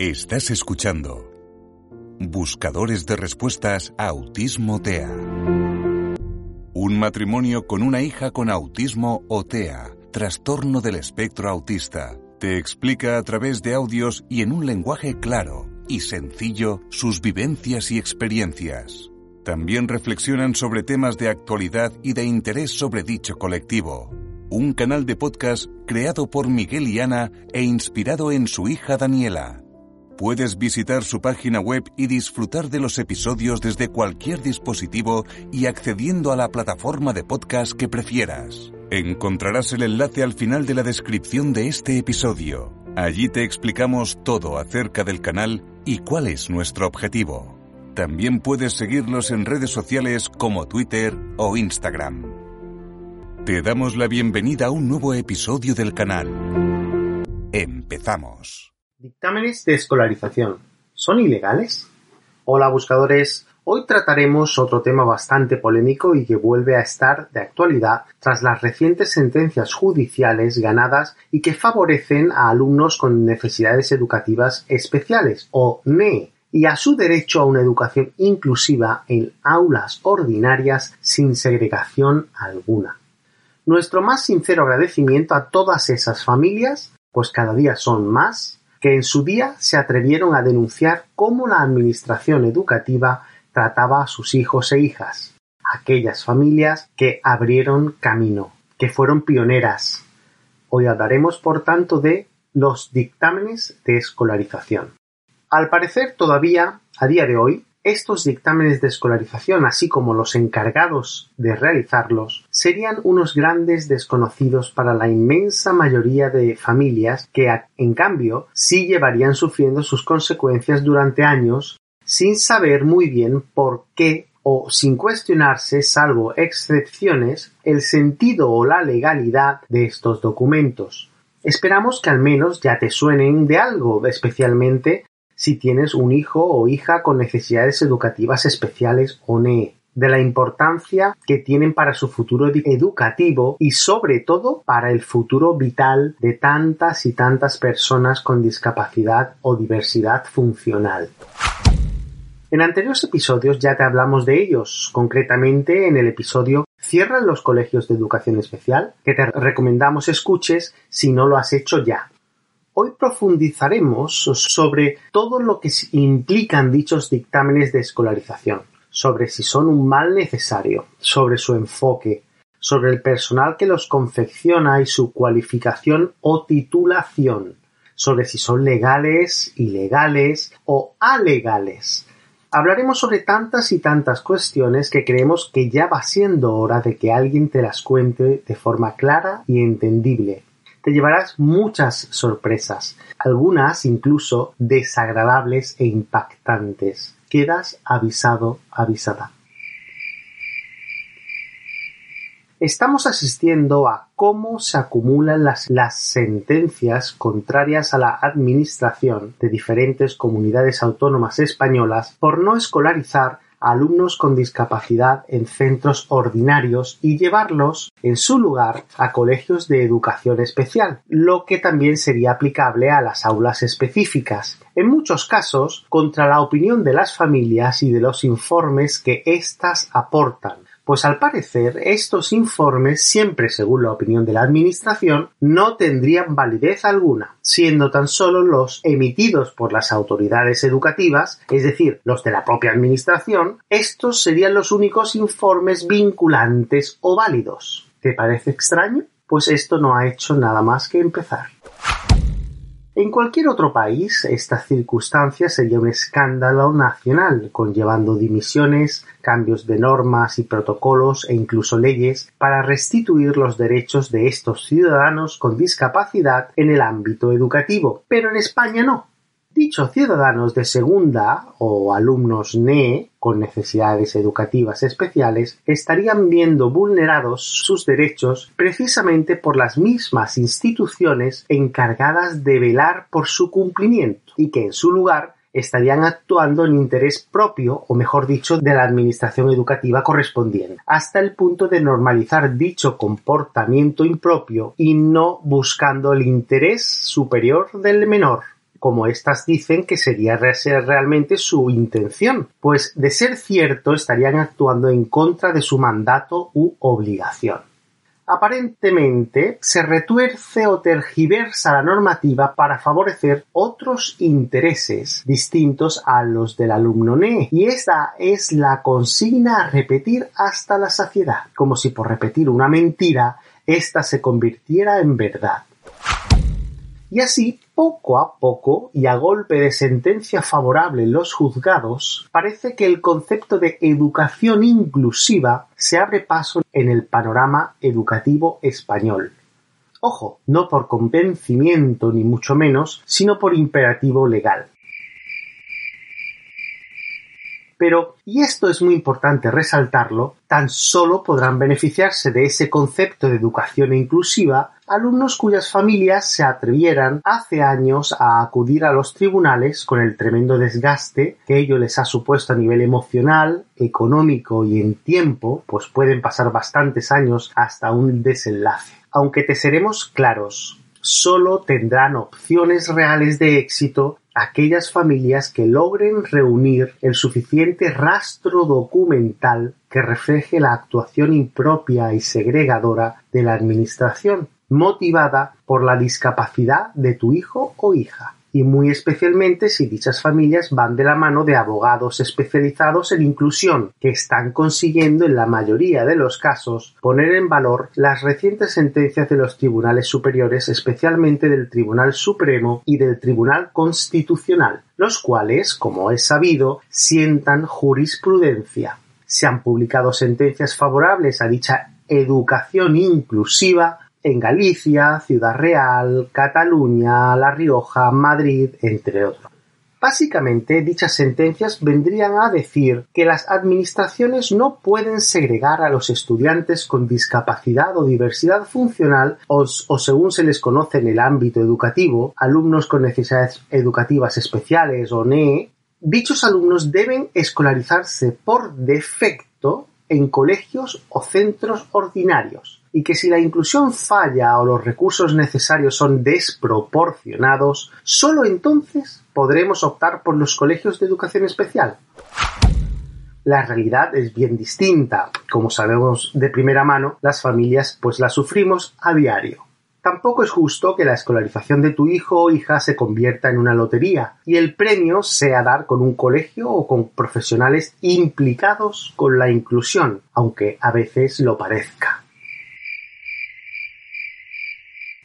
Estás escuchando Buscadores de Respuestas a Autismo TEA. Un matrimonio con una hija con autismo o TEA, trastorno del espectro autista, te explica a través de audios y en un lenguaje claro y sencillo sus vivencias y experiencias. También reflexionan sobre temas de actualidad y de interés sobre dicho colectivo. Un canal de podcast creado por Miguel y Ana e inspirado en su hija Daniela. Puedes visitar su página web y disfrutar de los episodios desde cualquier dispositivo y accediendo a la plataforma de podcast que prefieras. Encontrarás el enlace al final de la descripción de este episodio. Allí te explicamos todo acerca del canal y cuál es nuestro objetivo. También puedes seguirlos en redes sociales como Twitter o Instagram. Te damos la bienvenida a un nuevo episodio del canal. Empezamos. Dictámenes de escolarización. ¿Son ilegales? Hola buscadores, hoy trataremos otro tema bastante polémico y que vuelve a estar de actualidad tras las recientes sentencias judiciales ganadas y que favorecen a alumnos con necesidades educativas especiales o NE y a su derecho a una educación inclusiva en aulas ordinarias sin segregación alguna. Nuestro más sincero agradecimiento a todas esas familias, pues cada día son más, que en su día se atrevieron a denunciar cómo la administración educativa trataba a sus hijos e hijas, aquellas familias que abrieron camino, que fueron pioneras. Hoy hablaremos, por tanto, de los dictámenes de escolarización. Al parecer, todavía, a día de hoy, estos dictámenes de escolarización, así como los encargados de realizarlos, serían unos grandes desconocidos para la inmensa mayoría de familias que, en cambio, sí llevarían sufriendo sus consecuencias durante años sin saber muy bien por qué o sin cuestionarse, salvo excepciones, el sentido o la legalidad de estos documentos. Esperamos que al menos ya te suenen de algo, especialmente si tienes un hijo o hija con necesidades educativas especiales o NEE, de la importancia que tienen para su futuro educativo y sobre todo para el futuro vital de tantas y tantas personas con discapacidad o diversidad funcional. En anteriores episodios ya te hablamos de ellos, concretamente en el episodio ¿Cierran los colegios de educación especial? que te recomendamos escuches si no lo has hecho ya. Hoy profundizaremos sobre todo lo que implican dichos dictámenes de escolarización, sobre si son un mal necesario, sobre su enfoque, sobre el personal que los confecciona y su cualificación o titulación, sobre si son legales, ilegales o alegales. Hablaremos sobre tantas y tantas cuestiones que creemos que ya va siendo hora de que alguien te las cuente de forma clara y entendible, te llevarás muchas sorpresas, algunas incluso desagradables e impactantes. Quedas avisado, avisada. Estamos asistiendo a cómo se acumulan las, las, sentencias contrarias a la administración de diferentes comunidades autónomas españolas por no escolarizar alumnos con discapacidad en centros ordinarios y llevarlos en su lugar a colegios de educación especial, lo que también sería aplicable a las aulas específicas, en muchos casos contra la opinión de las familias y de los informes que éstas aportan, pues al parecer estos informes, siempre según la opinión de la Administración, no tendrían validez alguna, siendo tan solo los emitidos por las autoridades educativas, es decir, los de la propia Administración, estos serían los únicos informes vinculantes o válidos. ¿Te parece extraño? Pues esto no ha hecho nada más que empezar. En cualquier otro país, esta circunstancia sería un escándalo nacional, conllevando dimisiones, cambios de normas y protocolos e incluso leyes para restituir los derechos de estos ciudadanos con discapacidad en el ámbito educativo. Pero en España no. Dichos ciudadanos de segunda o alumnos NE con necesidades educativas especiales estarían viendo vulnerados sus derechos precisamente por las mismas instituciones encargadas de velar por su cumplimiento y que en su lugar estarían actuando en interés propio, o mejor dicho, de la administración educativa correspondiente, hasta el punto de normalizar dicho comportamiento impropio y no buscando el interés superior del menor como éstas dicen que sería realmente su intención, pues de ser cierto estarían actuando en contra de su mandato u obligación. Aparentemente se retuerce o tergiversa la normativa para favorecer otros intereses distintos a los del alumno NE, y esta es la consigna a repetir hasta la saciedad, como si por repetir una mentira ésta se convirtiera en verdad. Y así, poco a poco, y a golpe de sentencia favorable en los juzgados, parece que el concepto de educación inclusiva se abre paso en el panorama educativo español. Ojo, no por convencimiento ni mucho menos, sino por imperativo legal. Pero, y esto es muy importante resaltarlo, tan solo podrán beneficiarse de ese concepto de educación inclusiva alumnos cuyas familias se atrevieran hace años a acudir a los tribunales con el tremendo desgaste que ello les ha supuesto a nivel emocional, económico y en tiempo, pues pueden pasar bastantes años hasta un desenlace. Aunque te seremos claros, solo tendrán opciones reales de éxito aquellas familias que logren reunir el suficiente rastro documental que refleje la actuación impropia y segregadora de la Administración, motivada por la discapacidad de tu hijo o hija y muy especialmente si dichas familias van de la mano de abogados especializados en inclusión, que están consiguiendo en la mayoría de los casos poner en valor las recientes sentencias de los tribunales superiores, especialmente del Tribunal Supremo y del Tribunal Constitucional, los cuales, como es sabido, sientan jurisprudencia. Se han publicado sentencias favorables a dicha educación inclusiva en Galicia, Ciudad Real, Cataluña, La Rioja, Madrid, entre otros. Básicamente, dichas sentencias vendrían a decir que las administraciones no pueden segregar a los estudiantes con discapacidad o diversidad funcional o, según se les conoce en el ámbito educativo, alumnos con necesidades educativas especiales o NE, dichos alumnos deben escolarizarse por defecto en colegios o centros ordinarios y que si la inclusión falla o los recursos necesarios son desproporcionados, sólo entonces podremos optar por los colegios de educación especial. La realidad es bien distinta. Como sabemos de primera mano, las familias pues la sufrimos a diario. Tampoco es justo que la escolarización de tu hijo o hija se convierta en una lotería y el premio sea dar con un colegio o con profesionales implicados con la inclusión, aunque a veces lo parezca.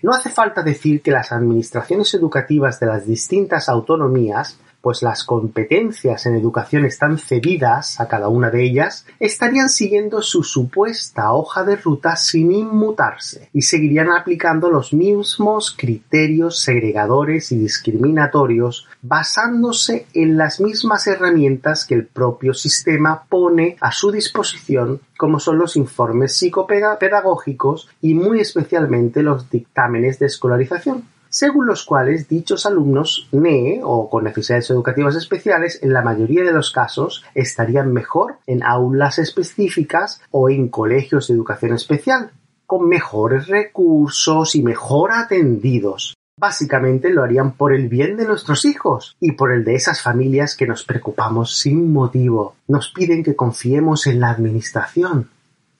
No hace falta decir que las administraciones educativas de las distintas autonomías pues las competencias en educación están cedidas a cada una de ellas, estarían siguiendo su supuesta hoja de ruta sin inmutarse y seguirían aplicando los mismos criterios segregadores y discriminatorios basándose en las mismas herramientas que el propio sistema pone a su disposición como son los informes psicopedagógicos y muy especialmente los dictámenes de escolarización según los cuales dichos alumnos NE o con necesidades educativas especiales en la mayoría de los casos estarían mejor en aulas específicas o en colegios de educación especial, con mejores recursos y mejor atendidos. Básicamente lo harían por el bien de nuestros hijos y por el de esas familias que nos preocupamos sin motivo. Nos piden que confiemos en la Administración,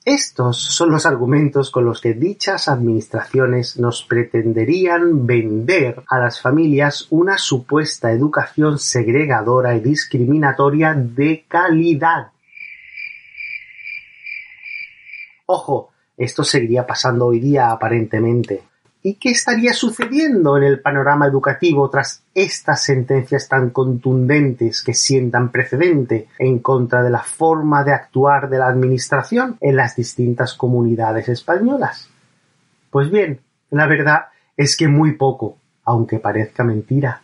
estos son los argumentos con los que dichas administraciones nos pretenderían vender a las familias una supuesta educación segregadora y discriminatoria de calidad. Ojo, esto seguiría pasando hoy día aparentemente. ¿Y qué estaría sucediendo en el panorama educativo tras estas sentencias tan contundentes que sientan precedente en contra de la forma de actuar de la Administración en las distintas comunidades españolas? Pues bien, la verdad es que muy poco, aunque parezca mentira.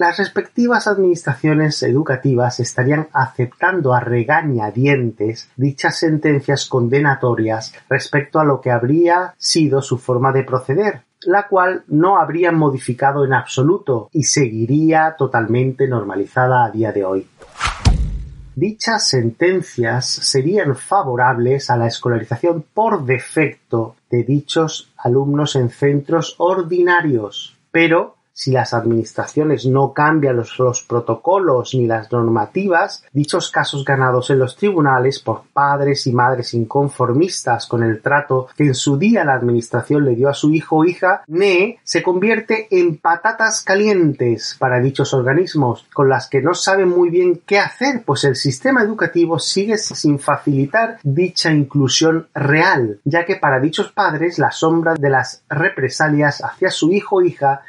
Las respectivas administraciones educativas estarían aceptando a regañadientes dichas sentencias condenatorias respecto a lo que habría sido su forma de proceder, la cual no habrían modificado en absoluto y seguiría totalmente normalizada a día de hoy. Dichas sentencias serían favorables a la escolarización por defecto de dichos alumnos en centros ordinarios, pero si las administraciones no cambian los, protocolos ni las normativas, dichos casos ganados en los tribunales por padres y madres inconformistas con el trato que en su día la administración le dio a su hijo o hija, NE se convierte en patatas calientes para dichos organismos, con las que no saben muy bien qué hacer, pues el sistema educativo sigue sin facilitar dicha inclusión real, ya que para dichos padres la sombra de las represalias hacia su hijo o hija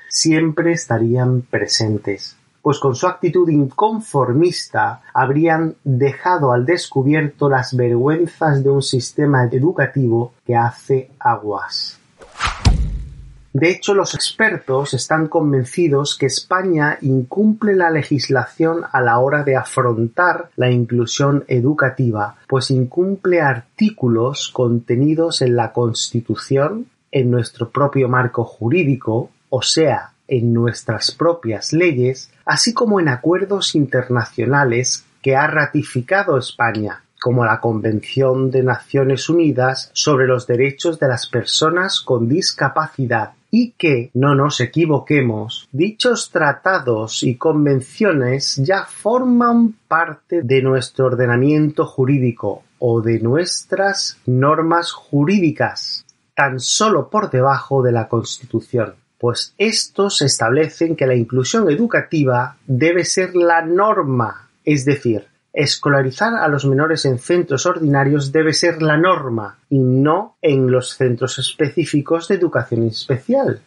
estarían presentes, pues con su actitud inconformista habrían dejado al descubierto las vergüenzas de un sistema educativo que hace aguas. De hecho, los expertos están convencidos que España incumple la legislación a la hora de afrontar la inclusión educativa, pues incumple artículos contenidos en la Constitución, en nuestro propio marco jurídico, o sea, en nuestras propias leyes, así como en acuerdos internacionales que ha ratificado España, como la Convención de Naciones Unidas sobre los Derechos de las Personas con Discapacidad, y que, no nos equivoquemos, dichos tratados y convenciones ya forman parte de nuestro ordenamiento jurídico o de nuestras normas jurídicas, tan solo por debajo de la Constitución pues estos establecen que la inclusión educativa debe ser la norma, es decir, escolarizar a los menores en centros ordinarios debe ser la norma y no en los centros específicos de educación especial.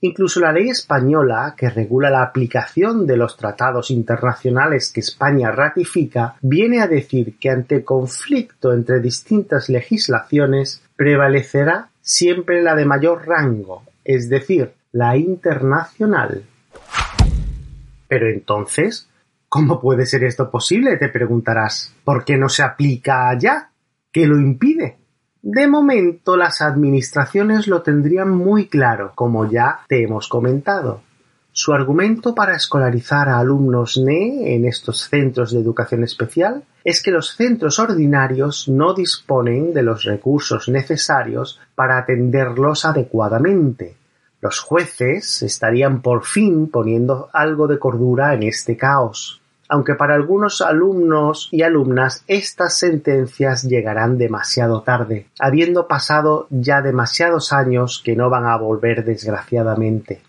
Incluso la ley española, que regula la aplicación de los tratados internacionales que España ratifica, viene a decir que ante conflicto entre distintas legislaciones prevalecerá siempre la de mayor rango, es decir, la internacional. Pero entonces, ¿cómo puede ser esto posible? te preguntarás. ¿Por qué no se aplica allá? ¿Qué lo impide? De momento las administraciones lo tendrían muy claro, como ya te hemos comentado. Su argumento para escolarizar a alumnos NE en estos centros de educación especial es que los centros ordinarios no disponen de los recursos necesarios para atenderlos adecuadamente, los jueces estarían por fin poniendo algo de cordura en este caos, aunque para algunos alumnos y alumnas estas sentencias llegarán demasiado tarde, habiendo pasado ya demasiados años que no van a volver desgraciadamente.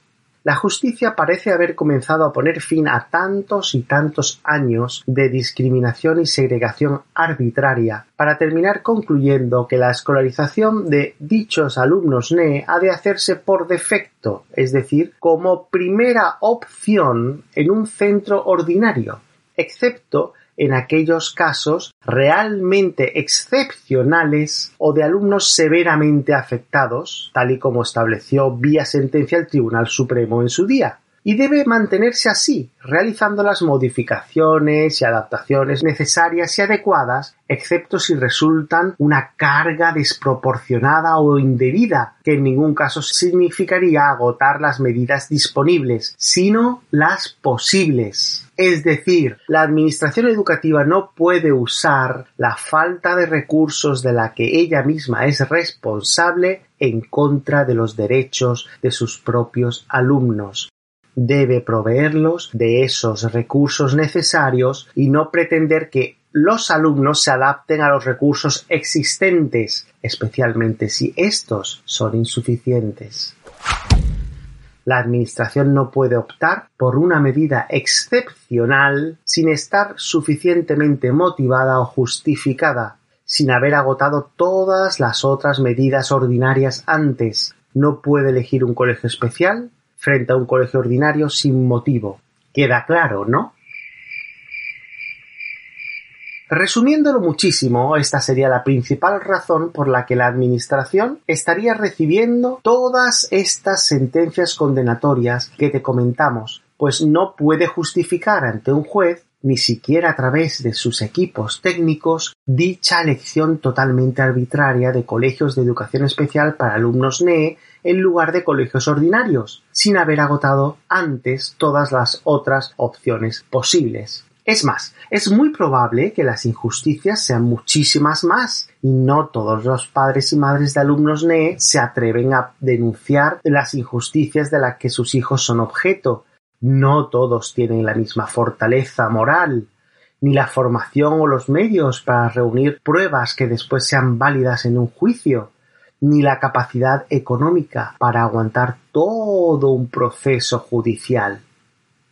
La justicia parece haber comenzado a poner fin a tantos y tantos años de discriminación y segregación arbitraria, para terminar concluyendo que la escolarización de dichos alumnos NE ha de hacerse por defecto, es decir, como primera opción en un centro ordinario, excepto en aquellos casos realmente excepcionales o de alumnos severamente afectados, tal y como estableció vía sentencia el Tribunal Supremo en su día y debe mantenerse así, realizando las modificaciones y adaptaciones necesarias y adecuadas, excepto si resultan una carga desproporcionada o indebida, que en ningún caso significaría agotar las medidas disponibles, sino las posibles. Es decir, la Administración educativa no puede usar la falta de recursos de la que ella misma es responsable en contra de los derechos de sus propios alumnos debe proveerlos de esos recursos necesarios y no pretender que los alumnos se adapten a los recursos existentes, especialmente si estos son insuficientes. La Administración no puede optar por una medida excepcional sin estar suficientemente motivada o justificada, sin haber agotado todas las otras medidas ordinarias antes, no puede elegir un colegio especial frente a un colegio ordinario sin motivo. Queda claro, ¿no? Resumiéndolo muchísimo, esta sería la principal razón por la que la Administración estaría recibiendo todas estas sentencias condenatorias que te comentamos, pues no puede justificar ante un juez ni siquiera a través de sus equipos técnicos dicha elección totalmente arbitraria de colegios de educación especial para alumnos NEE en lugar de colegios ordinarios, sin haber agotado antes todas las otras opciones posibles. Es más, es muy probable que las injusticias sean muchísimas más y no todos los padres y madres de alumnos NEE se atreven a denunciar las injusticias de las que sus hijos son objeto. No todos tienen la misma fortaleza moral, ni la formación o los medios para reunir pruebas que después sean válidas en un juicio, ni la capacidad económica para aguantar todo un proceso judicial.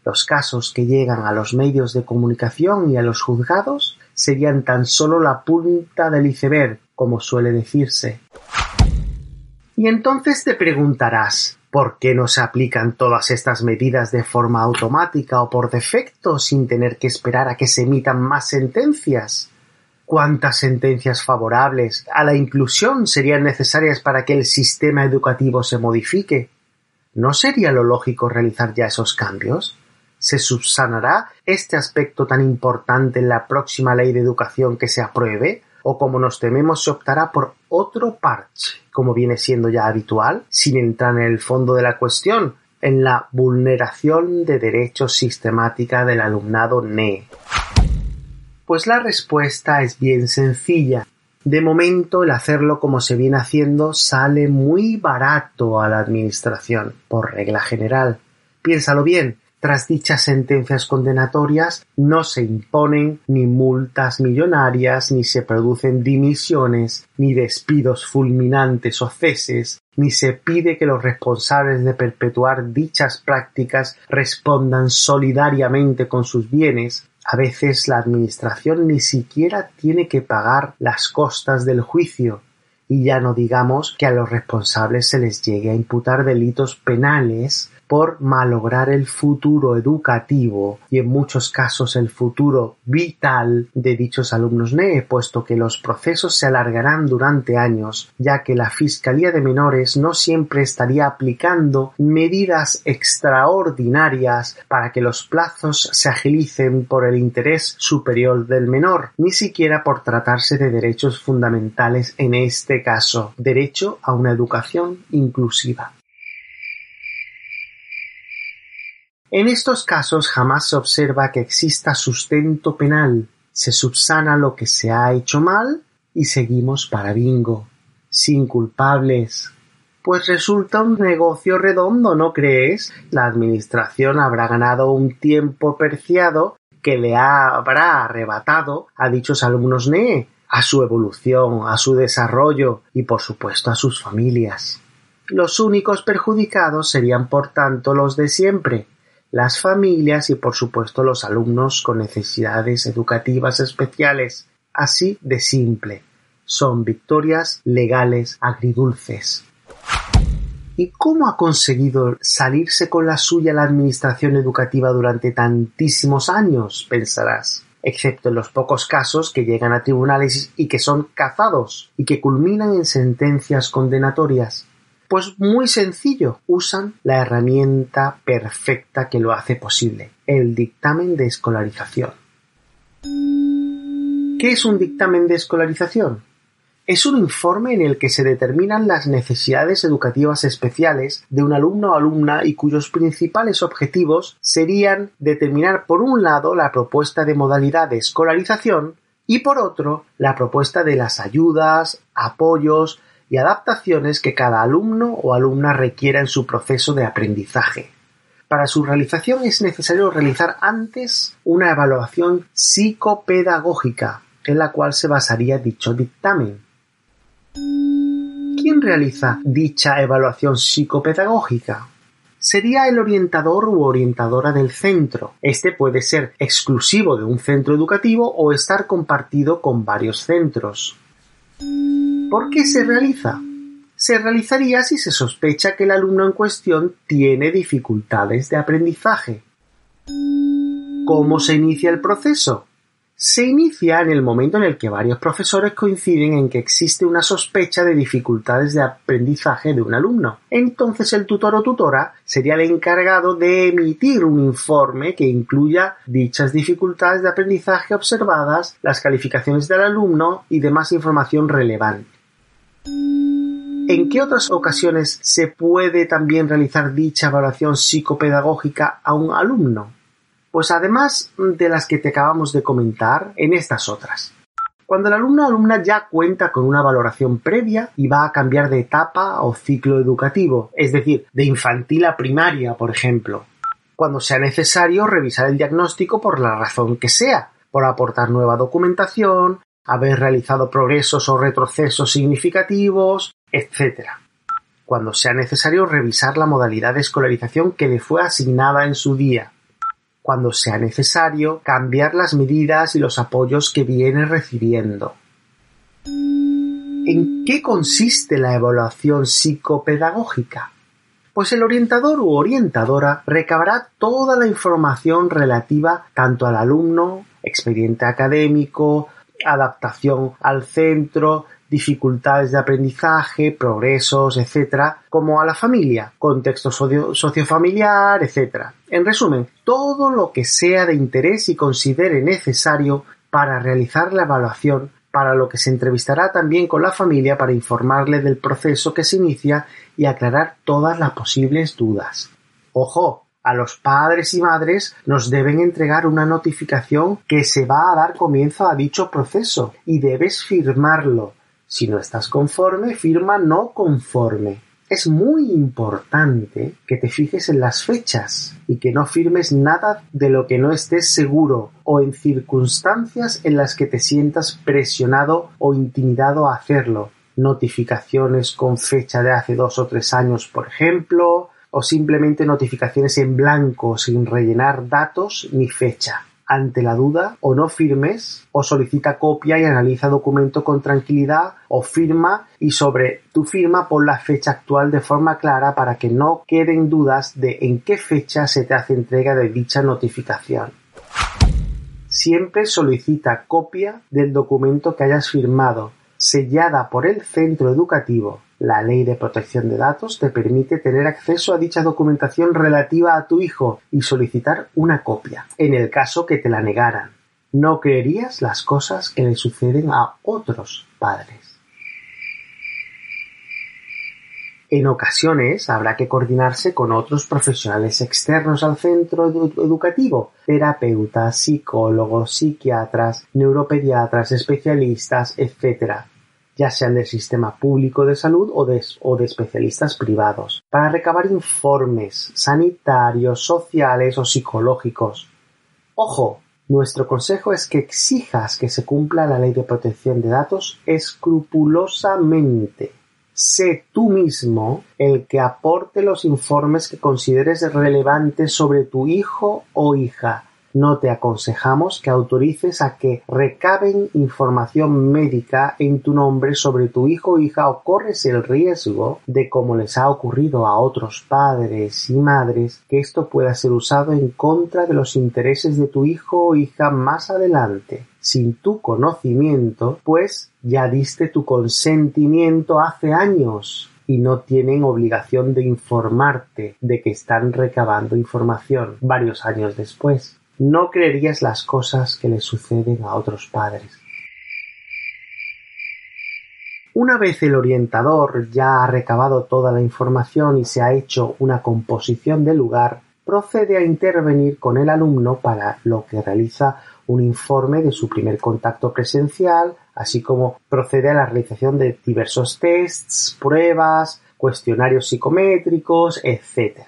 Los casos que llegan a los medios de comunicación y a los juzgados serían tan solo la punta del iceberg, como suele decirse. Y entonces te preguntarás, ¿por qué no se aplican todas estas medidas de forma automática o por defecto sin tener que esperar a que se emitan más sentencias? ¿Cuántas sentencias favorables a la inclusión serían necesarias para que el sistema educativo se modifique? ¿No sería lo lógico realizar ya esos cambios? ¿Se subsanará este aspecto tan importante en la próxima ley de educación que se apruebe? ¿O como nos tememos se optará por otro parche, como viene siendo ya habitual, sin entrar en el fondo de la cuestión, en la vulneración de derechos sistemática del alumnado NE? Pues la respuesta es bien sencilla. De momento el hacerlo como se viene haciendo sale muy barato a la administración, por regla general. Piénsalo bien, tras dichas sentencias condenatorias no se imponen ni multas millonarias, ni se producen dimisiones, ni despidos fulminantes o ceses, ni se pide que los responsables de perpetuar dichas prácticas respondan solidariamente con sus bienes. A veces la Administración ni siquiera tiene que pagar las costas del juicio, y ya no digamos que a los responsables se les llegue a imputar delitos penales por malograr el futuro educativo y en muchos casos el futuro vital de dichos alumnos NEE, puesto que los procesos se alargarán durante años, ya que la Fiscalía de Menores no siempre estaría aplicando medidas extraordinarias para que los plazos se agilicen por el interés superior del menor, ni siquiera por tratarse de derechos fundamentales en este caso, derecho a una educación inclusiva. En estos casos jamás se observa que exista sustento penal, se subsana lo que se ha hecho mal y seguimos para bingo, sin culpables. Pues resulta un negocio redondo, ¿no crees? La administración habrá ganado un tiempo preciado que le habrá arrebatado a dichos alumnos NEE, a su evolución, a su desarrollo y por supuesto a sus familias. Los únicos perjudicados serían por tanto los de siempre, las familias y por supuesto los alumnos con necesidades educativas especiales. Así de simple. Son victorias legales agridulces. ¿Y cómo ha conseguido salirse con la suya la administración educativa durante tantísimos años? pensarás, excepto en los pocos casos que llegan a tribunales y que son cazados y que culminan en sentencias condenatorias. Pues muy sencillo, usan la herramienta perfecta que lo hace posible, el dictamen de escolarización. ¿Qué es un dictamen de escolarización? Es un informe en el que se determinan las necesidades educativas especiales de un alumno o alumna y cuyos principales objetivos serían determinar por un lado la propuesta de modalidad de escolarización y por otro la propuesta de las ayudas, apoyos, y adaptaciones que cada alumno o alumna requiera en su proceso de aprendizaje. Para su realización es necesario realizar antes una evaluación psicopedagógica, en la cual se basaría dicho dictamen. ¿Quién realiza dicha evaluación psicopedagógica? Sería el orientador u orientadora del centro. Este puede ser exclusivo de un centro educativo o estar compartido con varios centros. ¿Por qué se realiza? se realizaría si se sospecha que el alumno en cuestión tiene dificultades de aprendizaje. ¿Cómo se inicia el proceso? Se inicia en el momento en el que varios profesores coinciden en que existe una sospecha de dificultades de aprendizaje de un alumno. Entonces el tutor o tutora sería el encargado de emitir un informe que incluya dichas dificultades de aprendizaje observadas, las calificaciones del alumno y demás información relevante. ¿En qué otras ocasiones se puede también realizar dicha evaluación psicopedagógica a un alumno? Pues además de las que te acabamos de comentar, en estas otras. Cuando el alumno o alumna ya cuenta con una valoración previa y va a cambiar de etapa o ciclo educativo, es decir, de infantil a primaria, por ejemplo. Cuando sea necesario revisar el diagnóstico por la razón que sea, por aportar nueva documentación, haber realizado progresos o retrocesos significativos, etc. Cuando sea necesario revisar la modalidad de escolarización que le fue asignada en su día, cuando sea necesario cambiar las medidas y los apoyos que viene recibiendo. ¿En qué consiste la evaluación psicopedagógica? Pues el orientador u orientadora recabará toda la información relativa tanto al alumno, expediente académico, adaptación al centro, dificultades de aprendizaje, progresos, etcétera, como a la familia, contexto sociofamiliar, etcétera. En resumen, todo lo que sea de interés y considere necesario para realizar la evaluación, para lo que se entrevistará también con la familia para informarle del proceso que se inicia y aclarar todas las posibles dudas. Ojo, a los padres y madres nos deben entregar una notificación que se va a dar comienzo a dicho proceso y debes firmarlo si no estás conforme, firma no conforme. Es muy importante que te fijes en las fechas y que no firmes nada de lo que no estés seguro o en circunstancias en las que te sientas presionado o intimidado a hacerlo. Notificaciones con fecha de hace dos o tres años, por ejemplo, o simplemente notificaciones en blanco sin rellenar datos ni fecha ante la duda o no firmes o solicita copia y analiza documento con tranquilidad o firma y sobre tu firma pon la fecha actual de forma clara para que no queden dudas de en qué fecha se te hace entrega de dicha notificación. Siempre solicita copia del documento que hayas firmado, sellada por el centro educativo la Ley de Protección de Datos te permite tener acceso a dicha documentación relativa a tu hijo y solicitar una copia, en el caso que te la negaran. No creerías las cosas que le suceden a otros padres. En ocasiones habrá que coordinarse con otros profesionales externos al centro educativo, terapeutas, psicólogos, psiquiatras, neuropediatras, especialistas, etc., ya sean del sistema público de salud o de, o de especialistas privados, para recabar informes sanitarios, sociales o psicológicos. Ojo, nuestro consejo es que exijas que se cumpla la ley de protección de datos escrupulosamente. Sé tú mismo el que aporte los informes que consideres relevantes sobre tu hijo o hija no te aconsejamos que autorices a que recaben información médica en tu nombre sobre tu hijo o hija o corres el riesgo de, como les ha ocurrido a otros padres y madres, que esto pueda ser usado en contra de los intereses de tu hijo o hija más adelante sin tu conocimiento, pues ya diste tu consentimiento hace años y no tienen obligación de informarte de que están recabando información varios años después. No creerías las cosas que le suceden a otros padres. Una vez el orientador ya ha recabado toda la información y se ha hecho una composición del lugar, procede a intervenir con el alumno para lo que realiza un informe de su primer contacto presencial, así como procede a la realización de diversos tests, pruebas, cuestionarios psicométricos, etc.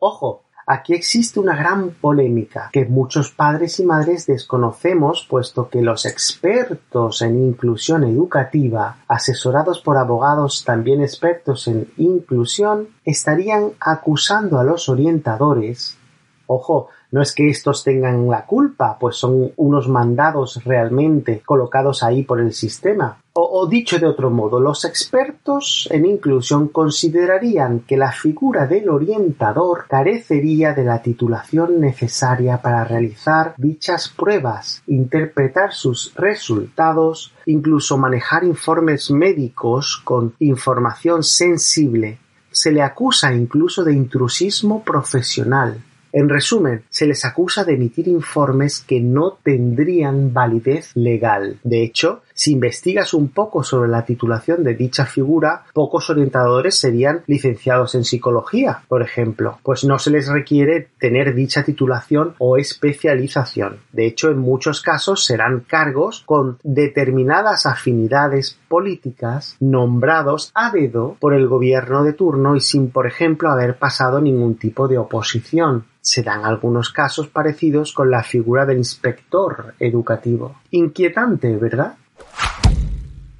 Ojo, Aquí existe una gran polémica que muchos padres y madres desconocemos puesto que los expertos en inclusión educativa, asesorados por abogados también expertos en inclusión, estarían acusando a los orientadores Ojo, no es que estos tengan la culpa, pues son unos mandados realmente colocados ahí por el sistema. O, dicho de otro modo, los expertos en inclusión considerarían que la figura del orientador carecería de la titulación necesaria para realizar dichas pruebas, interpretar sus resultados, incluso manejar informes médicos con información sensible. Se le acusa incluso de intrusismo profesional en resumen, se les acusa de emitir informes que no tendrían validez legal. De hecho, si investigas un poco sobre la titulación de dicha figura, pocos orientadores serían licenciados en psicología, por ejemplo, pues no se les requiere tener dicha titulación o especialización. De hecho, en muchos casos serán cargos con determinadas afinidades políticas nombrados a dedo por el gobierno de turno y sin, por ejemplo, haber pasado ningún tipo de oposición. Se dan algunos casos parecidos con la figura del inspector educativo. Inquietante, ¿verdad?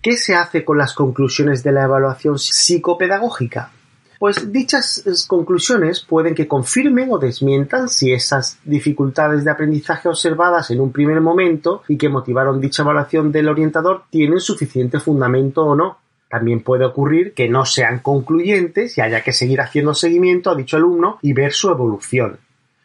¿Qué se hace con las conclusiones de la evaluación psicopedagógica? Pues dichas conclusiones pueden que confirmen o desmientan si esas dificultades de aprendizaje observadas en un primer momento y que motivaron dicha evaluación del orientador tienen suficiente fundamento o no. También puede ocurrir que no sean concluyentes y haya que seguir haciendo seguimiento a dicho alumno y ver su evolución.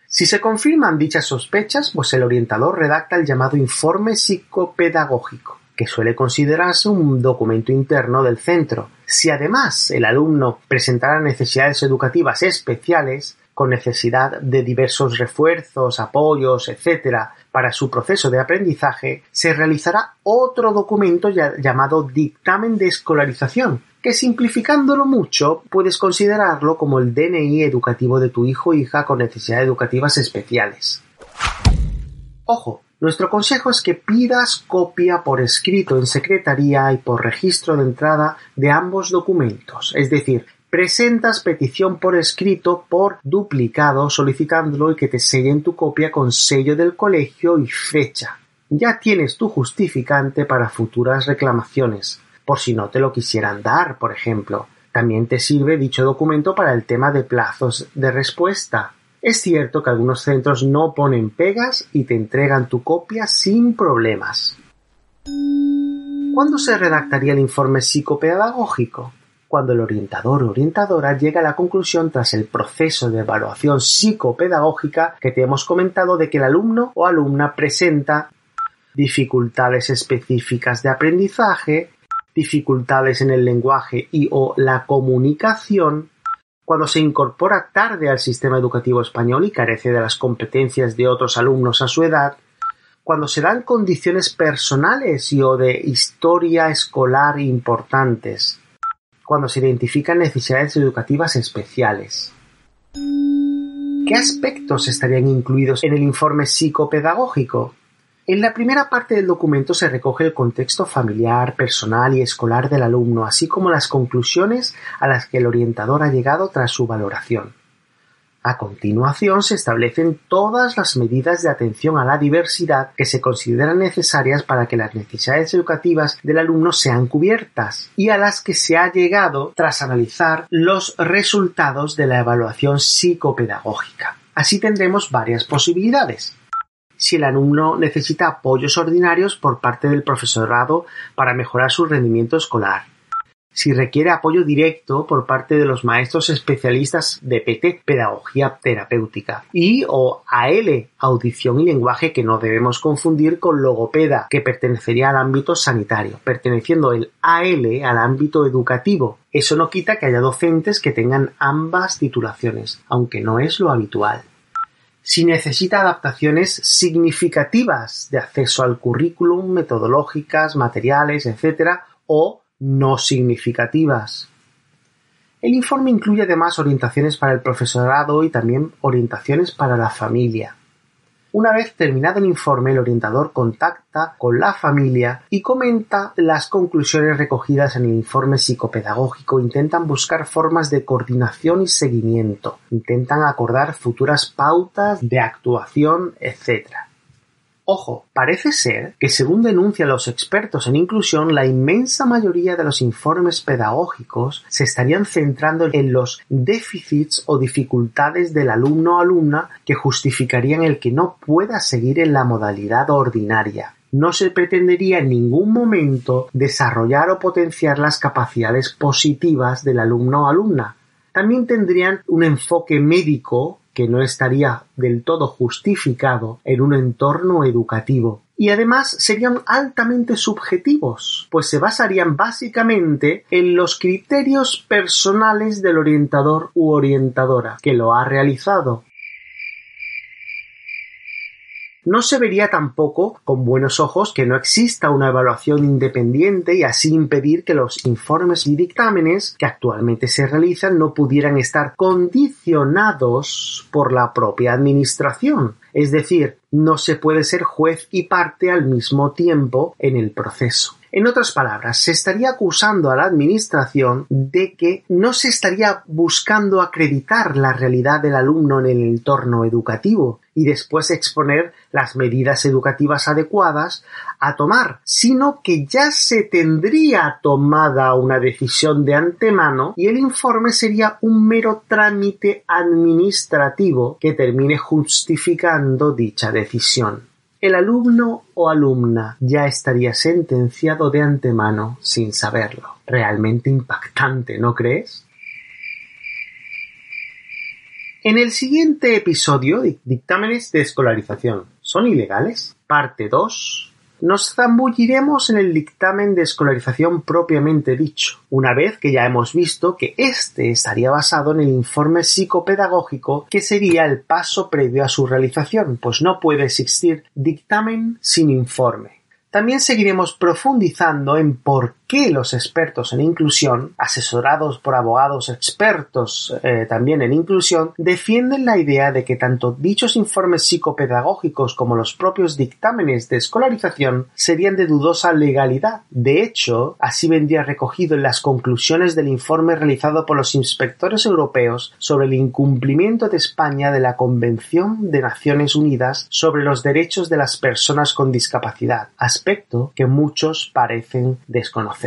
Si se confirman dichas sospechas, pues el orientador redacta el llamado informe psicopedagógico, que suele considerarse un documento interno del centro. Si además el alumno presentara necesidades educativas especiales, con necesidad de diversos refuerzos, apoyos, etc., para su proceso de aprendizaje, se realizará otro documento llamado dictamen de escolarización, que simplificándolo mucho puedes considerarlo como el DNI educativo de tu hijo o hija con necesidades educativas especiales. Ojo, nuestro consejo es que pidas copia por escrito en secretaría y por registro de entrada de ambos documentos, es decir, presentas petición por escrito por duplicado solicitándolo y que te sellen tu copia con sello del colegio y fecha. Ya tienes tu justificante para futuras reclamaciones por si no te lo quisieran dar, por ejemplo. También te sirve dicho documento para el tema de plazos de respuesta. Es cierto que algunos centros no ponen pegas y te entregan tu copia sin problemas. ¿Cuándo se redactaría el informe psicopedagógico? Cuando el orientador o orientadora llega a la conclusión tras el proceso de evaluación psicopedagógica que te hemos comentado de que el alumno o alumna presenta dificultades específicas de aprendizaje, dificultades en el lenguaje y o la comunicación, cuando se incorpora tarde al sistema educativo español y carece de las competencias de otros alumnos a su edad, cuando se dan condiciones personales y o de historia escolar importantes, cuando se identifican necesidades educativas especiales. ¿Qué aspectos estarían incluidos en el informe psicopedagógico? En la primera parte del documento se recoge el contexto familiar, personal y escolar del alumno, así como las conclusiones a las que el orientador ha llegado tras su valoración. A continuación se establecen todas las medidas de atención a la diversidad que se consideran necesarias para que las necesidades educativas del alumno sean cubiertas y a las que se ha llegado tras analizar los resultados de la evaluación psicopedagógica. Así tendremos varias posibilidades si el alumno necesita apoyos ordinarios por parte del profesorado para mejorar su rendimiento escolar, si requiere apoyo directo por parte de los maestros especialistas de PT, Pedagogía Terapéutica, y o AL, Audición y Lenguaje, que no debemos confundir con logopeda, que pertenecería al ámbito sanitario, perteneciendo el AL al ámbito educativo. Eso no quita que haya docentes que tengan ambas titulaciones, aunque no es lo habitual si necesita adaptaciones significativas de acceso al currículum, metodológicas, materiales, etc., o no significativas. El informe incluye además orientaciones para el profesorado y también orientaciones para la familia. Una vez terminado el informe, el orientador contacta con la familia y comenta las conclusiones recogidas en el informe psicopedagógico. Intentan buscar formas de coordinación y seguimiento. Intentan acordar futuras pautas de actuación, etc. Ojo, parece ser que según denuncian los expertos en inclusión, la inmensa mayoría de los informes pedagógicos se estarían centrando en los déficits o dificultades del alumno o alumna que justificarían el que no pueda seguir en la modalidad ordinaria. no se pretendería en ningún momento desarrollar o potenciar las capacidades positivas del alumno o alumna. También tendrían un enfoque médico que no estaría del todo justificado en un entorno educativo. Y además serían altamente subjetivos, pues se basarían básicamente en los criterios personales del orientador u orientadora que lo ha realizado, no se vería tampoco con buenos ojos que no exista una evaluación independiente y así impedir que los informes y dictámenes que actualmente se realizan no pudieran estar condicionados por la propia Administración. Es decir, no se puede ser juez y parte al mismo tiempo en el proceso. En otras palabras, se estaría acusando a la Administración de que no se estaría buscando acreditar la realidad del alumno en el entorno educativo y después exponer las medidas educativas adecuadas a tomar, sino que ya se tendría tomada una decisión de antemano y el informe sería un mero trámite administrativo que termine justificando dicha decisión el alumno o alumna ya estaría sentenciado de antemano sin saberlo. Realmente impactante, ¿no crees? En el siguiente episodio, dictámenes de escolarización, ¿son ilegales? Parte 2 nos zambulliremos en el dictamen de escolarización propiamente dicho, una vez que ya hemos visto que éste estaría basado en el informe psicopedagógico que sería el paso previo a su realización, pues no puede existir dictamen sin informe. También seguiremos profundizando en por qué los expertos en inclusión, asesorados por abogados expertos eh, también en inclusión, defienden la idea de que tanto dichos informes psicopedagógicos como los propios dictámenes de escolarización serían de dudosa legalidad. De hecho, así vendría recogido en las conclusiones del informe realizado por los inspectores europeos sobre el incumplimiento de España de la Convención de Naciones Unidas sobre los Derechos de las Personas con Discapacidad, aspecto que muchos parecen desconocer.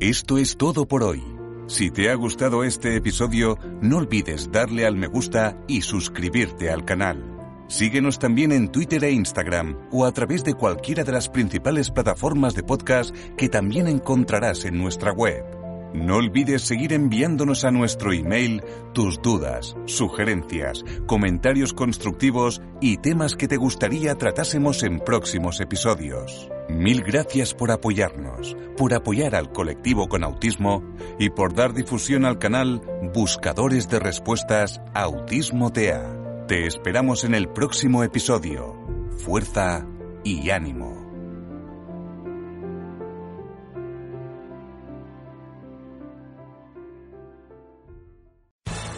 Esto es todo por hoy. Si te ha gustado este episodio, no olvides darle al me gusta y suscribirte al canal. Síguenos también en Twitter e Instagram o a través de cualquiera de las principales plataformas de podcast que también encontrarás en nuestra web. No olvides seguir enviándonos a nuestro email tus dudas, sugerencias, comentarios constructivos y temas que te gustaría tratásemos en próximos episodios. Mil gracias por apoyarnos, por apoyar al colectivo con autismo y por dar difusión al canal Buscadores de Respuestas Autismo TEA. Te esperamos en el próximo episodio. Fuerza y ánimo.